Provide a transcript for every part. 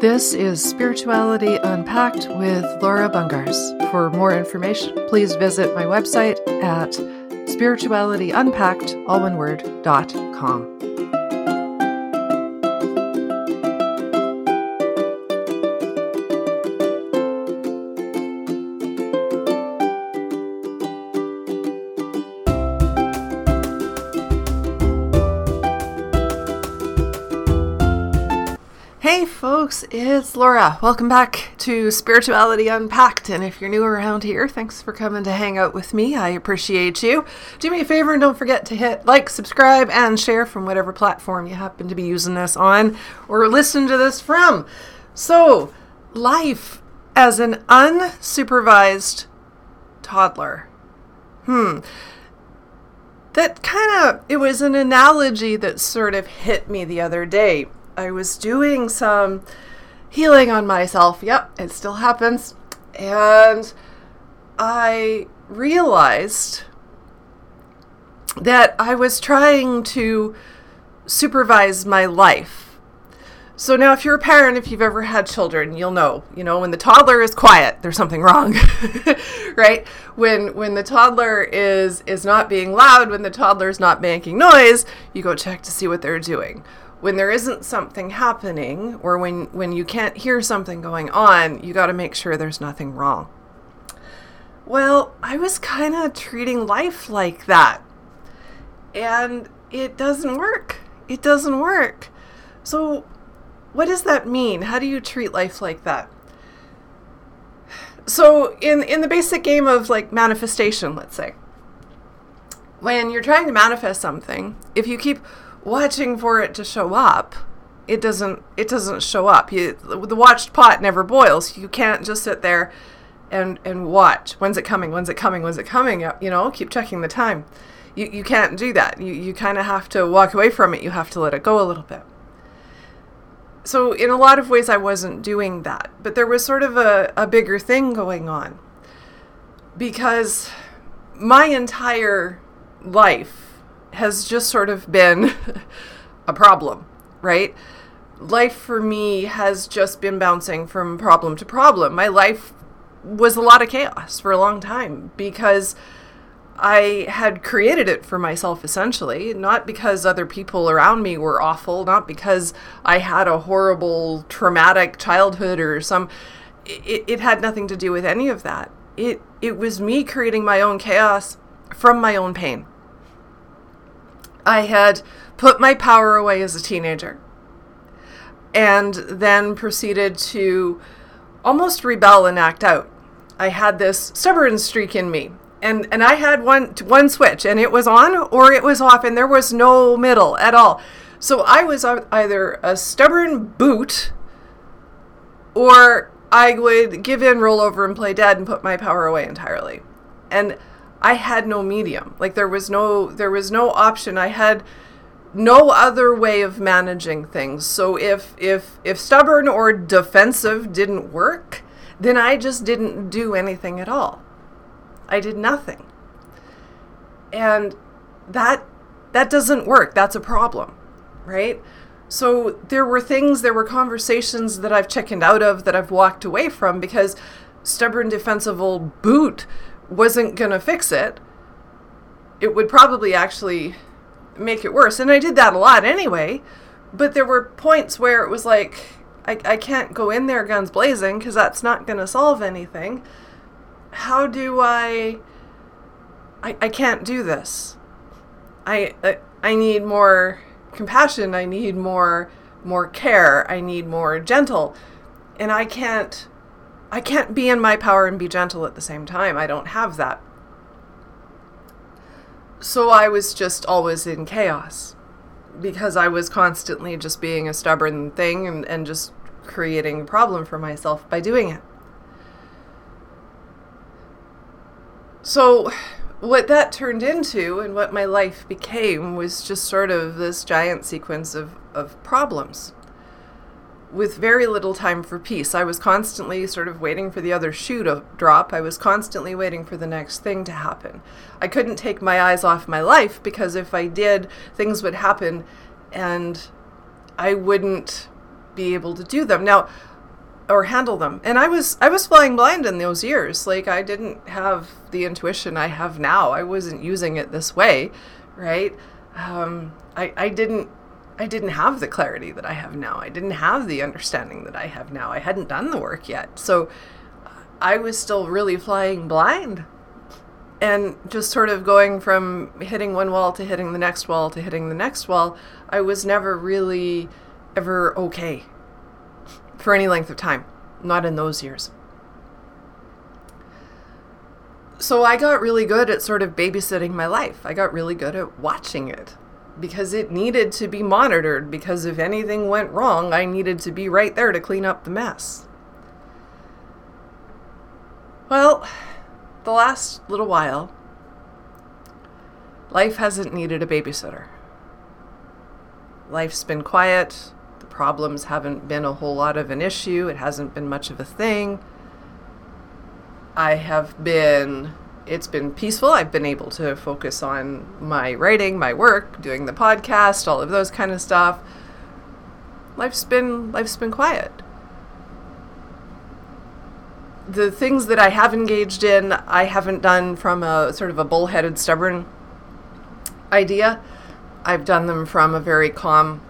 This is Spirituality Unpacked with Laura Bungars. For more information, please visit my website at spiritualityunpacked, all one word, dot com. It's Laura. Welcome back to Spirituality Unpacked. And if you're new around here, thanks for coming to hang out with me. I appreciate you. Do me a favor and don't forget to hit like, subscribe, and share from whatever platform you happen to be using this on or listen to this from. So, life as an unsupervised toddler. Hmm. That kind of, it was an analogy that sort of hit me the other day I was doing some healing on myself. Yep, it still happens. And I realized that I was trying to supervise my life. So now if you're a parent, if you've ever had children, you'll know, you know, when the toddler is quiet, there's something wrong. right? When when the toddler is is not being loud, when the toddler is not making noise, you go check to see what they're doing when there isn't something happening or when when you can't hear something going on, you got to make sure there's nothing wrong. Well, I was kind of treating life like that. And it doesn't work. It doesn't work. So, what does that mean? How do you treat life like that? So, in in the basic game of like manifestation, let's say, when you're trying to manifest something, if you keep watching for it to show up, it doesn't it doesn't show up. You, the watched pot never boils. You can't just sit there and and watch. When's it coming? When's it coming? When's it coming? You know, keep checking the time. You you can't do that. You you kind of have to walk away from it. You have to let it go a little bit. So in a lot of ways I wasn't doing that, but there was sort of a, a bigger thing going on. Because my entire life has just sort of been a problem, right? Life for me has just been bouncing from problem to problem. My life was a lot of chaos for a long time because I had created it for myself essentially, not because other people around me were awful, not because I had a horrible traumatic childhood or some it, it had nothing to do with any of that. It it was me creating my own chaos from my own pain. I had put my power away as a teenager and then proceeded to almost rebel and act out. I had this stubborn streak in me. And, and I had one one switch and it was on or it was off and there was no middle at all. So I was either a stubborn boot or I would give in, roll over, and play dead and put my power away entirely. And I had no medium. Like there was no there was no option. I had no other way of managing things. So if if if stubborn or defensive didn't work, then I just didn't do anything at all. I did nothing. And that that doesn't work. That's a problem, right? So there were things, there were conversations that I've chickened out of that I've walked away from because stubborn defensive old boot wasn't going to fix it, it would probably actually make it worse. And I did that a lot anyway. But there were points where it was like, I, I can't go in there guns blazing because that's not going to solve anything. How do I, I? I can't do this. I, I I need more compassion. I need more more care. I need more gentle, and I can't I can't be in my power and be gentle at the same time. I don't have that. So I was just always in chaos because I was constantly just being a stubborn thing and, and just creating a problem for myself by doing it. So, what that turned into and what my life became was just sort of this giant sequence of, of problems with very little time for peace. I was constantly sort of waiting for the other shoe to drop. I was constantly waiting for the next thing to happen. I couldn't take my eyes off my life because if I did, things would happen and I wouldn't be able to do them. Now, or handle them. And I was I was flying blind in those years. Like I didn't have the intuition I have now. I wasn't using it this way, right? Um, I I didn't I didn't have the clarity that I have now. I didn't have the understanding that I have now. I hadn't done the work yet. So I was still really flying blind and just sort of going from hitting one wall to hitting the next wall to hitting the next wall. I was never really ever okay for any length of time, not in those years. So I got really good at sort of babysitting my life. I got really good at watching it because it needed to be monitored because if anything went wrong, I needed to be right there to clean up the mess. Well, the last little while, life hasn't needed a babysitter. Life's been quiet the problems haven't been a whole lot of an issue. It hasn't been much of a thing. I have been, it's been peaceful. I've been able to focus on my writing, my work, doing the podcast, all of those kind of stuff. Life's been, life's been quiet. The things that I have engaged in, I haven't done from a sort of a bullheaded, stubborn idea. I've done them from a very calm,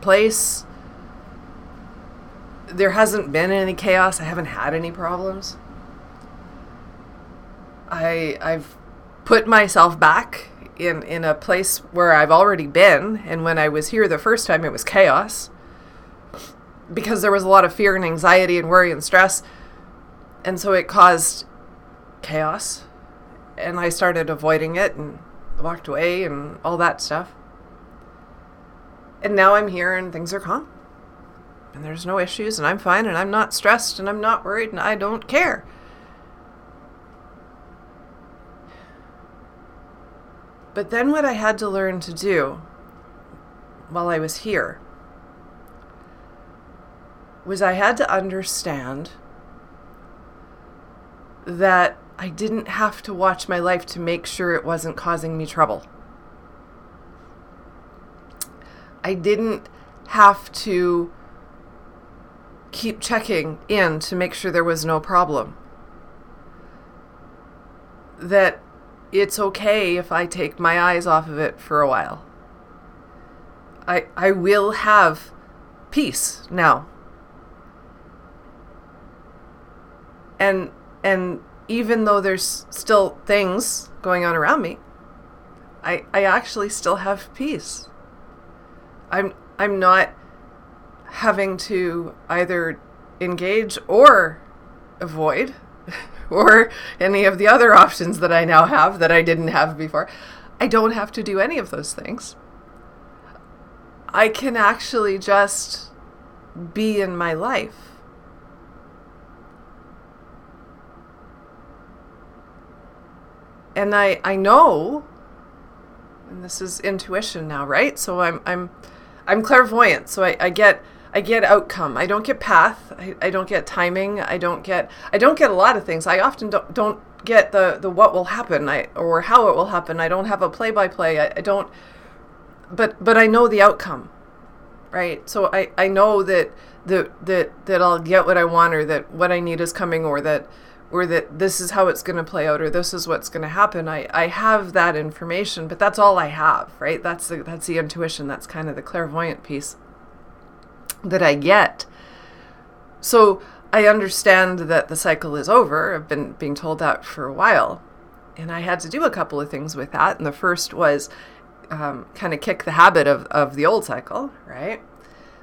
place. There hasn't been any chaos. I haven't had any problems. I I've put myself back in in a place where I've already been and when I was here the first time it was chaos because there was a lot of fear and anxiety and worry and stress and so it caused chaos and I started avoiding it and walked away and all that stuff. And now I'm here and things are calm. And there's no issues and I'm fine and I'm not stressed and I'm not worried and I don't care. But then what I had to learn to do while I was here was I had to understand that I didn't have to watch my life to make sure it wasn't causing me trouble. I didn't have to keep checking in to make sure there was no problem. That it's okay if I take my eyes off of it for a while. I I will have peace now. And and even though there's still things going on around me, I I actually still have peace. I'm I'm not having to either engage or avoid or any of the other options that I now have that I didn't have before. I don't have to do any of those things. I can actually just be in my life. And I I know and this is intuition now, right? So I'm I'm I'm clairvoyant, so I, I get I get outcome. I don't get path. I, I don't get timing. I don't get I don't get a lot of things. I often don't don't get the the what will happen I, or how it will happen. I don't have a play by play. I don't but but I know the outcome. Right? So I, I know that that that that I'll get what I want or that what I need is coming or that or that this is how it's going to play out or this is what's going to happen i i have that information but that's all i have right that's the that's the intuition that's kind of the clairvoyant piece that i get. So i understand that the cycle is over. I've been being told that for a while. And i had to do a couple of things with that. And the first was um, kind of kick the habit of, of the old cycle right?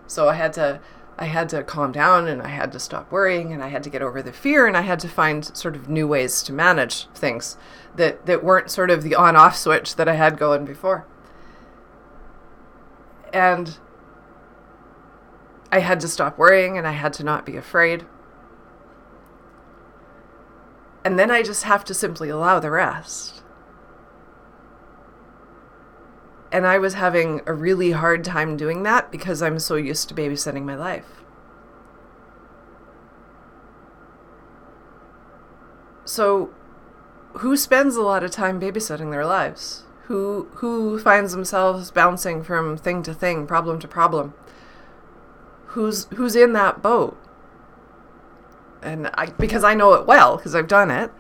So i had to I had to calm down and I had to stop worrying and I had to get over the fear and I had to find sort of new ways to manage things that, that weren't sort of the on off switch that I had going before. And I had to stop worrying and I had to not be afraid. And then I just have to simply allow the rest. And I was having a really hard time doing that because I'm so used to babysitting my life. So, who spends a lot of time babysitting their lives? who who finds themselves bouncing from thing to thing, problem to problem. Who's who's in that boat? And I because I know it well because I've done it.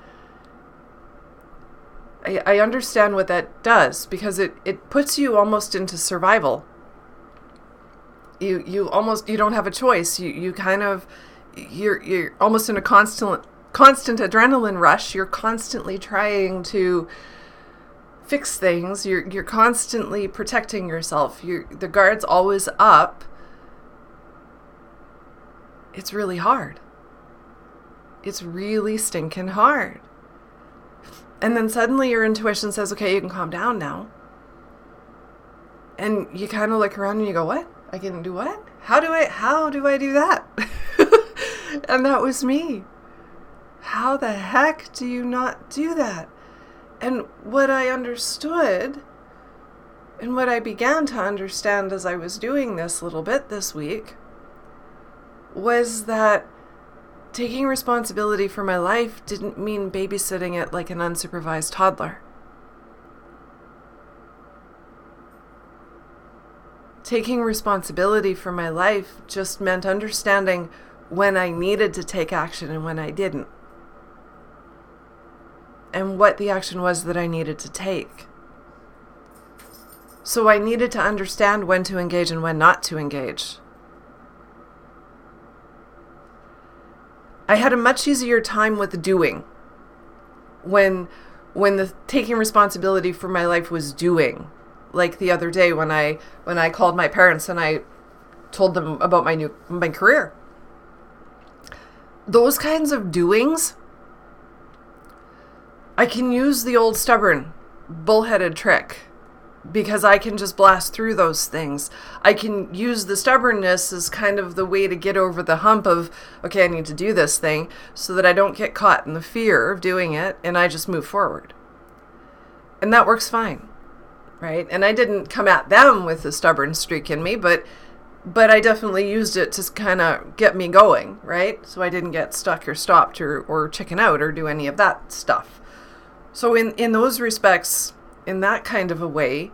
I, I understand what that does because it, it puts you almost into survival. You you almost you don't have a choice. You you kind of you're you're almost in a constant constant adrenaline rush. You're constantly trying to fix things. You're you're constantly protecting yourself. You the guard's always up. It's really hard. It's really stinking hard. And then suddenly your intuition says, "Okay, you can calm down now." And you kind of look around and you go, "What? I can do what? How do I how do I do that?" and that was me. How the heck do you not do that? And what I understood, and what I began to understand as I was doing this little bit this week, was that taking responsibility for my life didn't mean babysitting it like an unsupervised toddler. Taking responsibility for my life just meant understanding when I needed to take action and when I didn't and what the action was that I needed to take. So I needed to understand when to engage and when not to engage. I had a much easier time with doing. When when the taking responsibility for my life was doing. Like the other day when I when I called my parents and I told them about my new my career. Those kinds of doings I can use the old stubborn, bullheaded trick because I can just blast through those things. I can use the stubbornness as kind of the way to get over the hump of, okay, I need to do this thing so that I don't get caught in the fear of doing it and I just move forward. And that works fine, right? And I didn't come at them with the stubborn streak in me, but but I definitely used it to kind of get me going, right? So I didn't get stuck or stopped or, or chicken out or do any of that stuff. So in in those respects, in that kind of a way,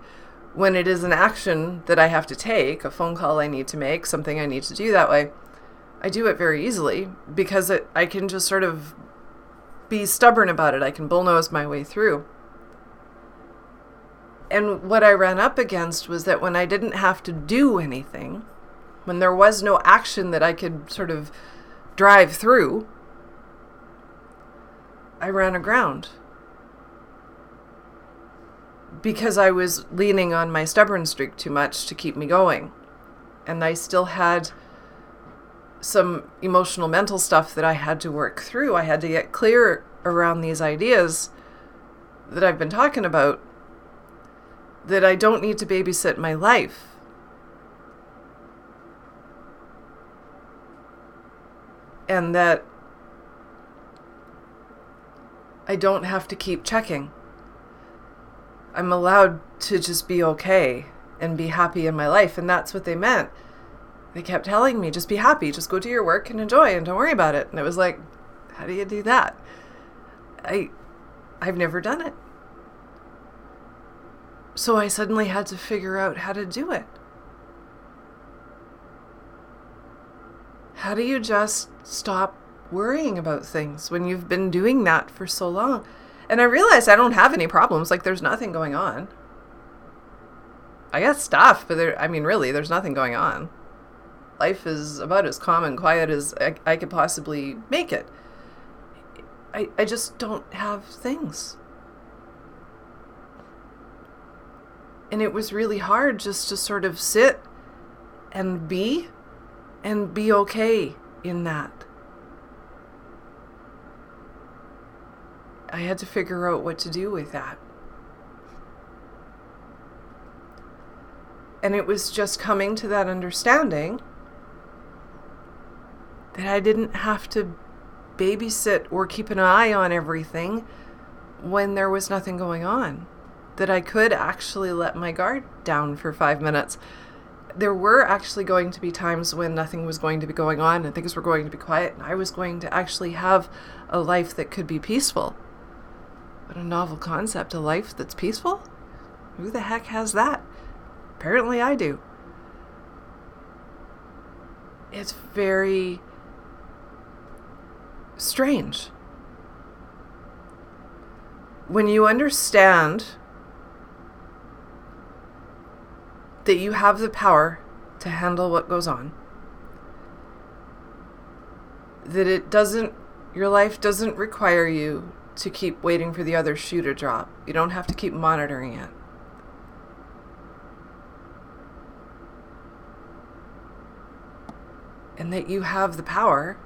when it is an action that I have to take, a phone call I need to make, something I need to do that way, I do it very easily because it I can just sort of be stubborn about it. I can bullnose my way through. And what I ran up against was that when I didn't have to do anything, when there was no action that I could sort of drive through, I ran aground because I was leaning on my stubborn streak too much to keep me going. And I still had some emotional mental stuff that I had to work through. I had to get clear around these ideas that I've been talking about that I don't need to babysit my life. And that I don't have to keep checking. I'm allowed to just be okay and be happy in my life. And that's what they meant. They kept telling me, just be happy, just go do your work and enjoy and don't worry about it. And it was like, how do you do that? I I've never done it. So I suddenly had to figure out how to do it. How do you just stop worrying about things when you've been doing that for so long? And I realized I don't have any problems. Like, there's nothing going on. I got stuff, but there, I mean, really, there's nothing going on. Life is about as calm and quiet as I, I could possibly make it. I, I just don't have things. And it was really hard just to sort of sit and be and be okay in that. I had to figure out what to do with that. And it was just coming to that understanding that I didn't have to babysit or keep an eye on everything when there was nothing going on. That I could actually let my guard down for five minutes. There were actually going to be times when nothing was going to be going on and things were going to be quiet, and I was going to actually have a life that could be peaceful. What a novel concept, a life that's peaceful? Who the heck has that? Apparently I do. It's very strange. When you understand that you have the power to handle what goes on, that it doesn't, your life doesn't require you to keep waiting for the other shoe to drop. You don't have to keep monitoring it. And that you have the power,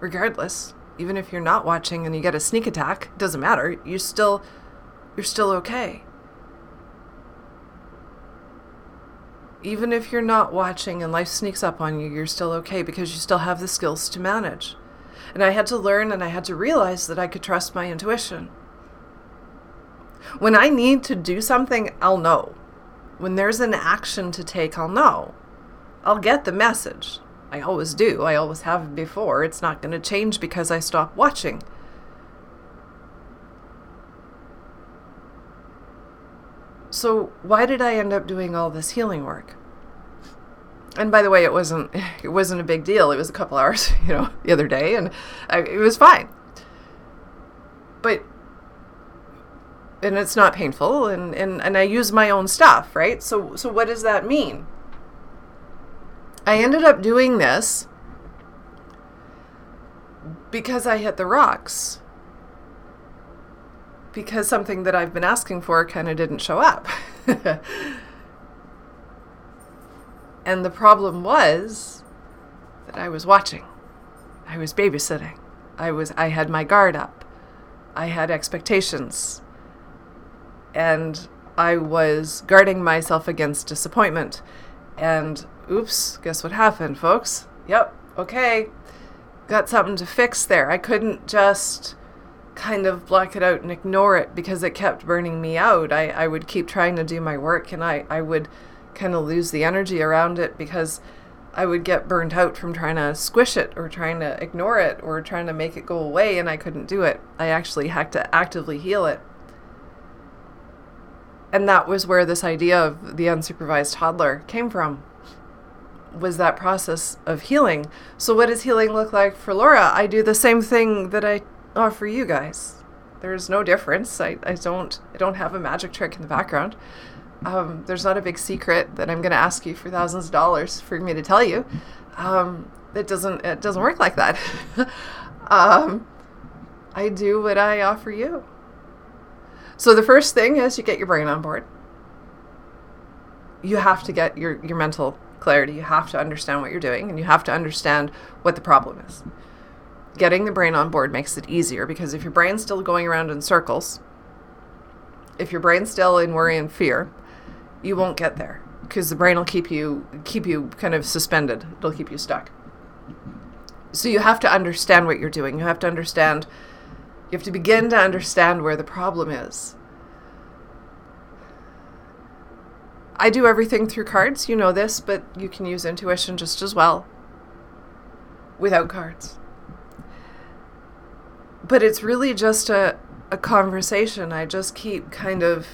regardless, even if you're not watching and you get a sneak attack, doesn't matter. You still you're still okay. Even if you're not watching and life sneaks up on you, you're still okay because you still have the skills to manage. And I had to learn and I had to realize that I could trust my intuition. When I need to do something, I'll know. When there's an action to take, I'll know. I'll get the message. I always do. I always have before. It's not going to change because I stop watching. So, why did I end up doing all this healing work? And by the way, it wasn't it wasn't a big deal. It was a couple hours, you know, the other day, and I, it was fine. But and it's not painful, and, and and I use my own stuff, right? So so what does that mean? I ended up doing this because I hit the rocks. Because something that I've been asking for kind of didn't show up. And the problem was that I was watching. I was babysitting. I was I had my guard up. I had expectations. And I was guarding myself against disappointment. And oops, guess what happened, folks? Yep, okay. Got something to fix there. I couldn't just kind of block it out and ignore it because it kept burning me out. I, I would keep trying to do my work and I, I would kind of lose the energy around it because I would get burned out from trying to squish it or trying to ignore it or trying to make it go away and I couldn't do it. I actually had to actively heal it. And that was where this idea of the unsupervised toddler came from. Was that process of healing. So what does healing look like for Laura? I do the same thing that I offer you guys. There's no difference. I, I don't I don't have a magic trick in the background. Um, there's not a big secret that I'm going to ask you for thousands of dollars for me to tell you. Um, it doesn't. It doesn't work like that. um, I do what I offer you. So the first thing is you get your brain on board. You have to get your your mental clarity. You have to understand what you're doing, and you have to understand what the problem is. Getting the brain on board makes it easier because if your brain's still going around in circles, if your brain's still in worry and fear, you won't get there because the brain will keep you keep you kind of suspended. It'll keep you stuck. So you have to understand what you're doing. You have to understand you have to begin to understand where the problem is. I do everything through cards, you know this, but you can use intuition just as well without cards. But it's really just a, a conversation. I just keep kind of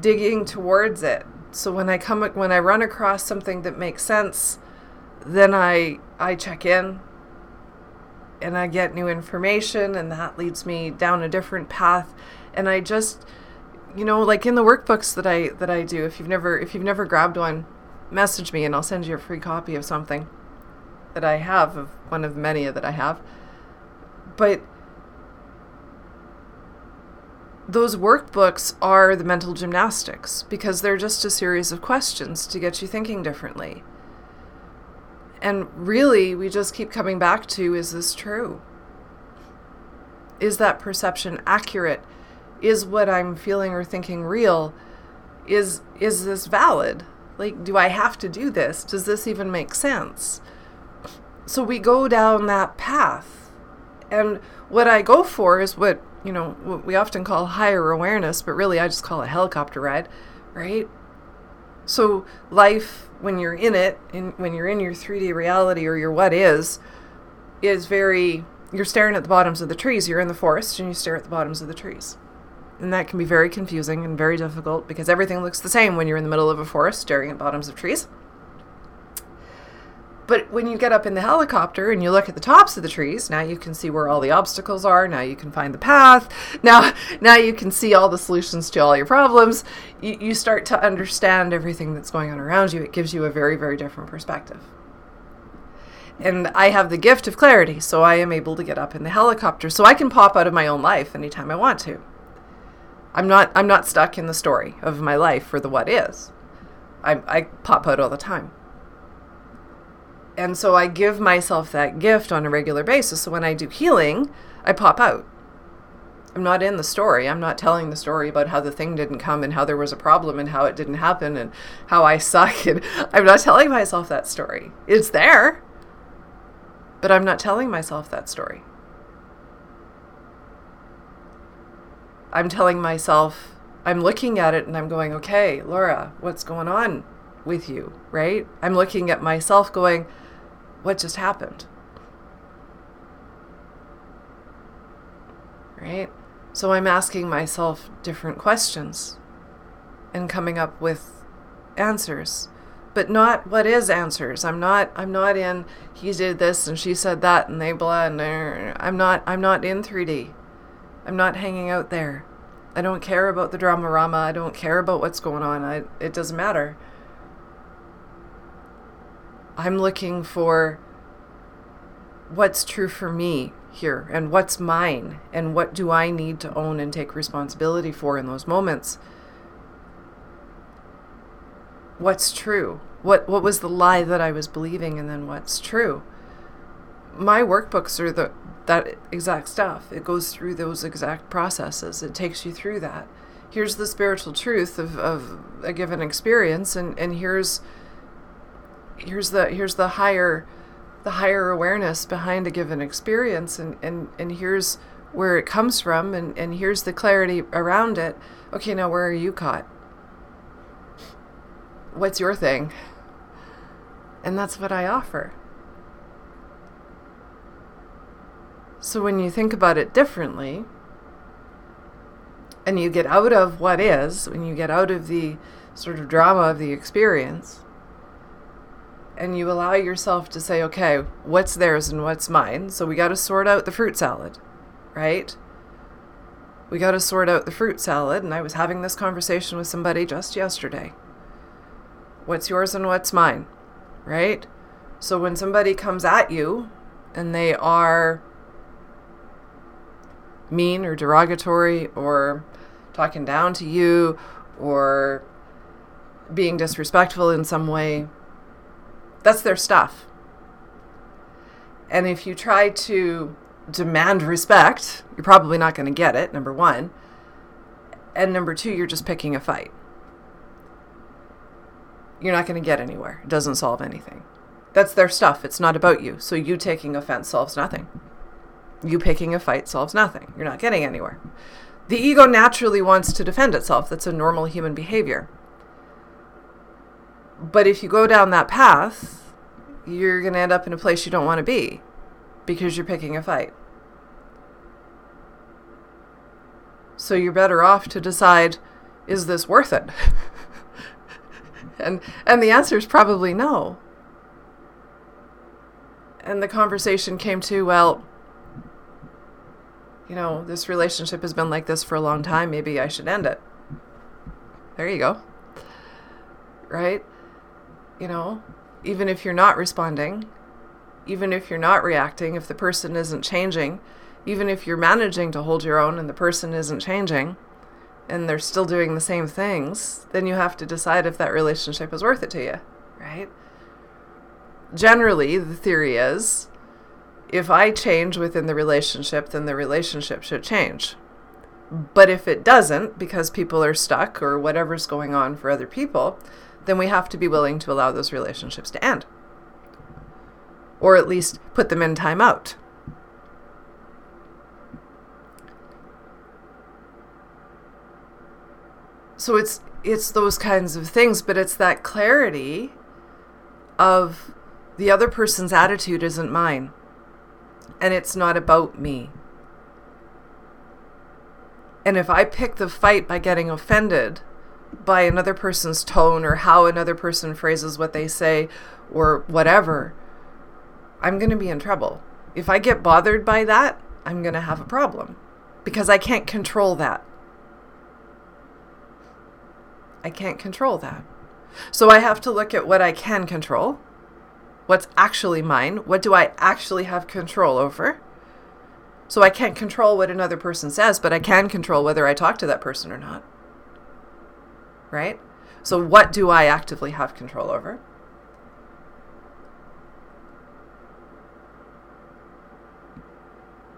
digging towards it. So when I come when I run across something that makes sense, then I I check in and I get new information and that leads me down a different path and I just you know like in the workbooks that I that I do if you've never if you've never grabbed one message me and I'll send you a free copy of something that I have of one of many that I have but those workbooks are the mental gymnastics because they're just a series of questions to get you thinking differently. And really, we just keep coming back to is this true? Is that perception accurate? Is what I'm feeling or thinking real? Is is this valid? Like do I have to do this? Does this even make sense? So we go down that path. And what I go for is what you know, what we often call higher awareness, but really I just call it helicopter ride, right? So life, when you're in it, in, when you're in your 3D reality or your what is, is very, you're staring at the bottoms of the trees. You're in the forest and you stare at the bottoms of the trees. And that can be very confusing and very difficult because everything looks the same when you're in the middle of a forest staring at bottoms of trees. But when you get up in the helicopter and you look at the tops of the trees, now you can see where all the obstacles are. Now you can find the path. Now, now you can see all the solutions to all your problems. You, you start to understand everything that's going on around you. It gives you a very, very different perspective. And I have the gift of clarity, so I am able to get up in the helicopter, so I can pop out of my own life anytime I want to. I'm not I'm not stuck in the story of my life for the what is. I, I pop out all the time and so I give myself that gift on a regular basis. So when I do healing, I pop out. I'm not in the story. I'm not telling the story about how the thing didn't come and how there was a problem and how it didn't happen and how I suck. And I'm not telling myself that story. It's there, but I'm not telling myself that story. I'm telling myself, I'm looking at it and I'm going, okay, Laura, what's going on with you, right? I'm looking at myself going, what just happened? Right? So I'm asking myself different questions and coming up with answers. But not what is answers. I'm not I'm not in he did this and she said that and they blah and I'm not I'm not in 3D. I'm not hanging out there. I don't care about the drama rama. I don't care about what's going on. I, it doesn't matter. I'm looking for what's true for me here and what's mine and what do I need to own and take responsibility for in those moments. What's true? What what was the lie that I was believing and then what's true? My workbooks are the that exact stuff. It goes through those exact processes. It takes you through that. Here's the spiritual truth of, of a given experience and, and here's here's the here's the higher the higher awareness behind a given experience and and and here's where it comes from and and here's the clarity around it. Okay now where are you caught? What's your thing? And that's what i offer. So when you think about it differently and you get out of what is when you get out of the sort of drama of the experience and you allow yourself to say, okay, what's theirs and what's mine? So we got to sort out the fruit salad, right? We got to sort out the fruit salad. And I was having this conversation with somebody just yesterday. What's yours and what's mine, right? So when somebody comes at you and they are mean or derogatory or talking down to you or being disrespectful in some way, that's their stuff. And if you try to demand respect, you're probably not going to get it, number one. And number two, you're just picking a fight. You're not going to get anywhere. It doesn't solve anything. That's their stuff. It's not about you. So you taking offense solves nothing. You picking a fight solves nothing. You're not getting anywhere. The ego naturally wants to defend itself. That's a normal human behavior. But if you go down that path, you're going to end up in a place you don't want to be because you're picking a fight. So you're better off to decide is this worth it? and and the answer is probably no. And the conversation came to, well, you know, this relationship has been like this for a long time, maybe I should end it. There you go. Right? You know, even if you're not responding, even if you're not reacting, if the person isn't changing, even if you're managing to hold your own and the person isn't changing and they're still doing the same things, then you have to decide if that relationship is worth it to you, right? Generally, the theory is if I change within the relationship, then the relationship should change. But if it doesn't, because people are stuck or whatever's going on for other people, then we have to be willing to allow those relationships to end. Or at least put them in timeout. So it's it's those kinds of things, but it's that clarity of the other person's attitude isn't mine. And it's not about me. And if I pick the fight by getting offended by another person's tone or how another person phrases what they say or whatever, I'm going to be in trouble. If I get bothered by that, I'm going to have a problem because I can't control that. I can't control that. So I have to look at what I can control, what's actually mine, what do I actually have control over. So I can't control what another person says, but I can control whether I talk to that person or not. Right? So what do I actively have control over?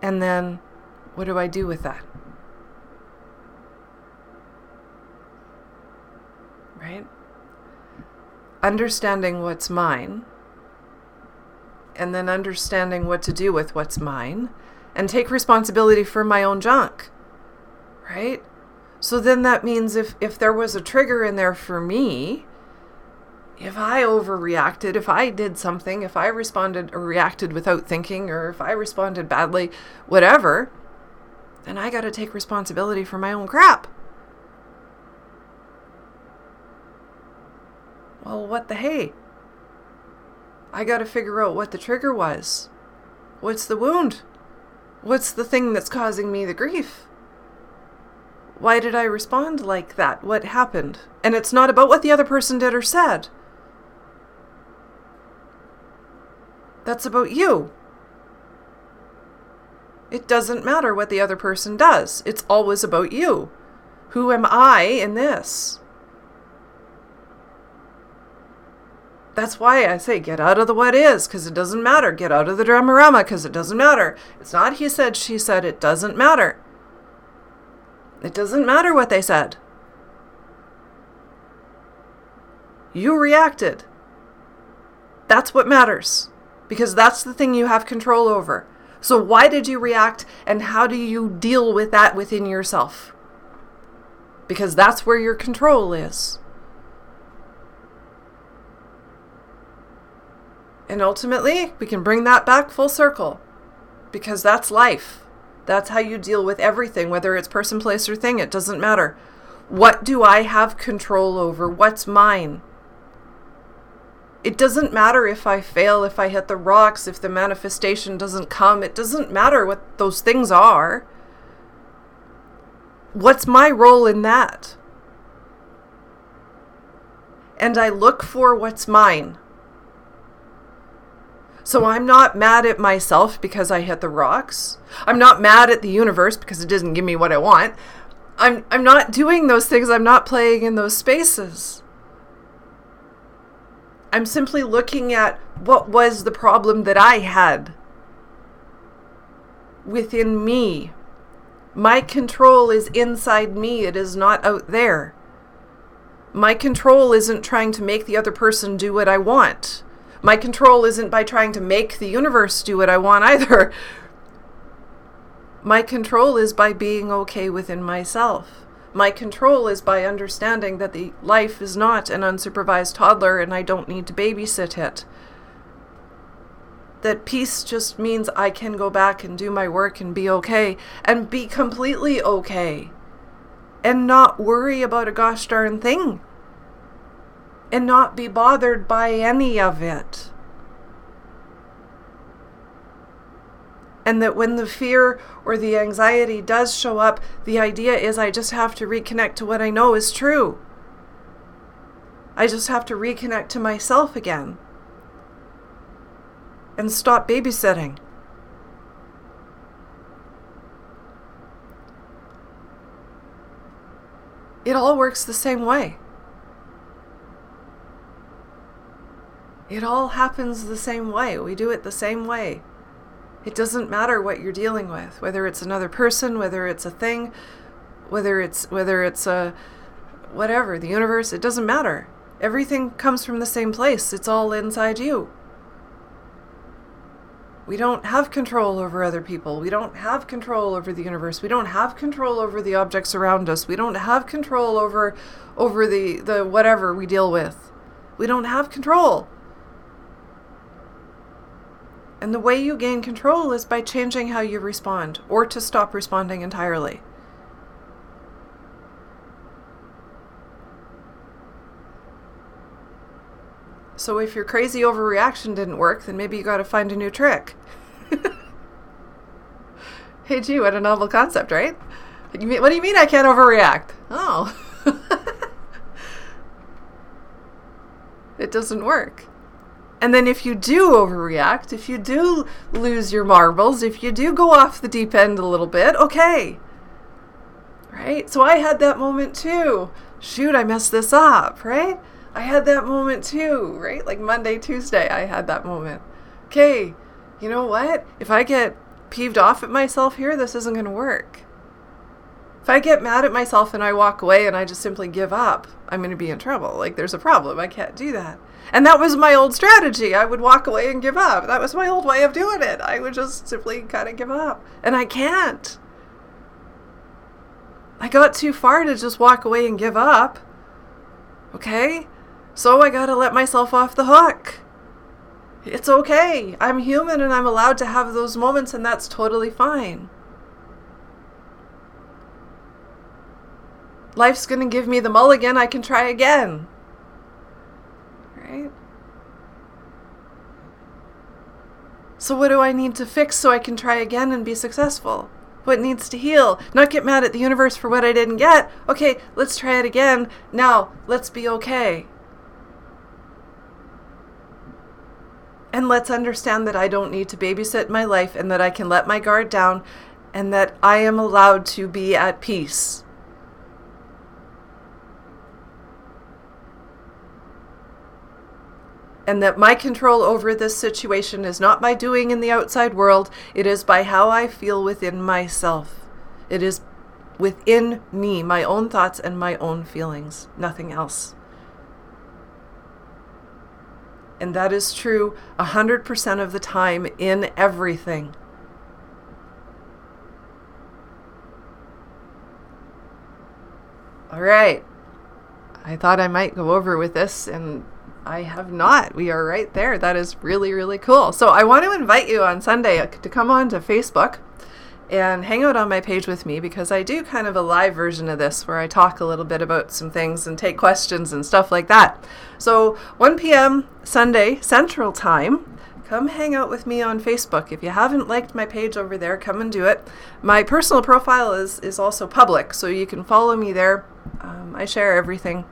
And then what do I do with that? Right? Understanding what's mine, and then understanding what to do with what's mine, and take responsibility for my own junk. Right? So then that means if, if there was a trigger in there for me, if I overreacted, if I did something, if I responded or reacted without thinking, or if I responded badly, whatever, then I got to take responsibility for my own crap. Well, what the hey? I got to figure out what the trigger was. What's the wound? What's the thing that's causing me the grief? Why did I respond like that? What happened? And it's not about what the other person did or said. That's about you. It doesn't matter what the other person does, it's always about you. Who am I in this? That's why I say get out of the what is, because it doesn't matter. Get out of the dramarama, because it doesn't matter. It's not he said, she said, it doesn't matter. It doesn't matter what they said. You reacted. That's what matters because that's the thing you have control over. So, why did you react and how do you deal with that within yourself? Because that's where your control is. And ultimately, we can bring that back full circle because that's life. That's how you deal with everything, whether it's person, place, or thing, it doesn't matter. What do I have control over? What's mine? It doesn't matter if I fail, if I hit the rocks, if the manifestation doesn't come. It doesn't matter what those things are. What's my role in that? And I look for what's mine. So I'm not mad at myself because I hit the rocks. I'm not mad at the universe because it doesn't give me what I want. I'm I'm not doing those things. I'm not playing in those spaces. I'm simply looking at what was the problem that I had within me. My control is inside me, it is not out there. My control isn't trying to make the other person do what I want. My control isn't by trying to make the universe do what I want either. My control is by being okay within myself. My control is by understanding that the life is not an unsupervised toddler and I don't need to babysit it. That peace just means I can go back and do my work and be okay and be completely okay and not worry about a gosh darn thing and not be bothered by any of it. and that when the fear or the anxiety does show up, the idea is I just have to reconnect to what I know is true. I just have to reconnect to myself again and stop babysitting. It all works the same way. It all happens the same way. We do it the same way. It doesn't matter what you're dealing with, whether it's another person, whether it's a thing, whether it's whether it's a whatever, the universe, it doesn't matter. Everything comes from the same place. It's all inside you. We don't have control over other people. We don't have control over the universe. We don't have control over the objects around us. We don't have control over over the the whatever we deal with. We don't have control. And the way you gain control is by changing how you respond or to stop responding entirely. So if your crazy overreaction didn't work, then maybe you got to find a new trick. hey, gee, what a novel concept, right? What do you mean I can't overreact? Oh. it doesn't work. And then if you do overreact, if you do lose your marbles, if you do go off the deep end a little bit, okay. Right? So I had that moment too. Shoot, I messed this up, right? I had that moment too, right? Like Monday, Tuesday, I had that moment. Okay, you know what? If I get peeved off at myself here, this isn't going to work. If I get mad at myself and I walk away and I just simply give up, I'm going to be in trouble. Like there's a problem. I can't do that. And that was my old strategy. I would walk away and give up. That was my old way of doing it. I would just simply kind of give up. And I can't. I got too far to just walk away and give up. Okay? So I gotta let myself off the hook. It's okay. I'm human and I'm allowed to have those moments, and that's totally fine. Life's gonna give me the mulligan. I can try again right? So, what do I need to fix so I can try again and be successful? What needs to heal? Not get mad at the universe for what I didn't get. Okay, let's try it again. Now, let's be okay. And let's understand that I don't need to babysit my life and that I can let my guard down and that I am allowed to be at peace. And that my control over this situation is not by doing in the outside world, it is by how I feel within myself. It is within me, my own thoughts and my own feelings, nothing else. And that is true 100% of the time in everything. All right. I thought I might go over with this and I have not. We are right there. That is really, really cool. So I want to invite you on Sunday to come on to Facebook and hang out on my page with me because I do kind of a live version of this where I talk a little bit about some things and take questions and stuff like that. So 1 p.m. Sunday Central Time. Come hang out with me on Facebook. If you haven't liked my page over there, come and do it. My personal profile is, is also public, so you can follow me there. Um, I share everything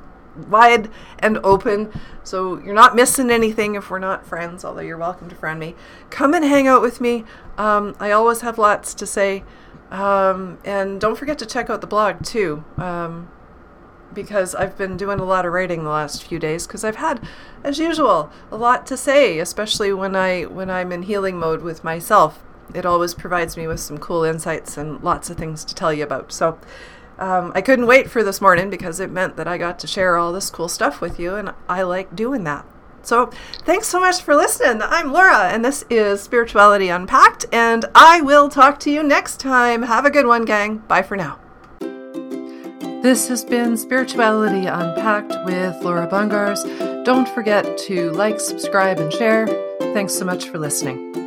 wide and open. So you're not missing anything if we're not friends, although you're welcome to friend me. Come and hang out with me. Um, I always have lots to say. Um, and don't forget to check out the blog too. Um, because I've been doing a lot of writing the last few days because I've had, as usual, a lot to say, especially when I when I'm in healing mode with myself. It always provides me with some cool insights and lots of things to tell you about. So um, I couldn't wait for this morning because it meant that I got to share all this cool stuff with you, and I like doing that. So, thanks so much for listening. I'm Laura, and this is Spirituality Unpacked, and I will talk to you next time. Have a good one, gang. Bye for now. This has been Spirituality Unpacked with Laura Bungars. Don't forget to like, subscribe, and share. Thanks so much for listening.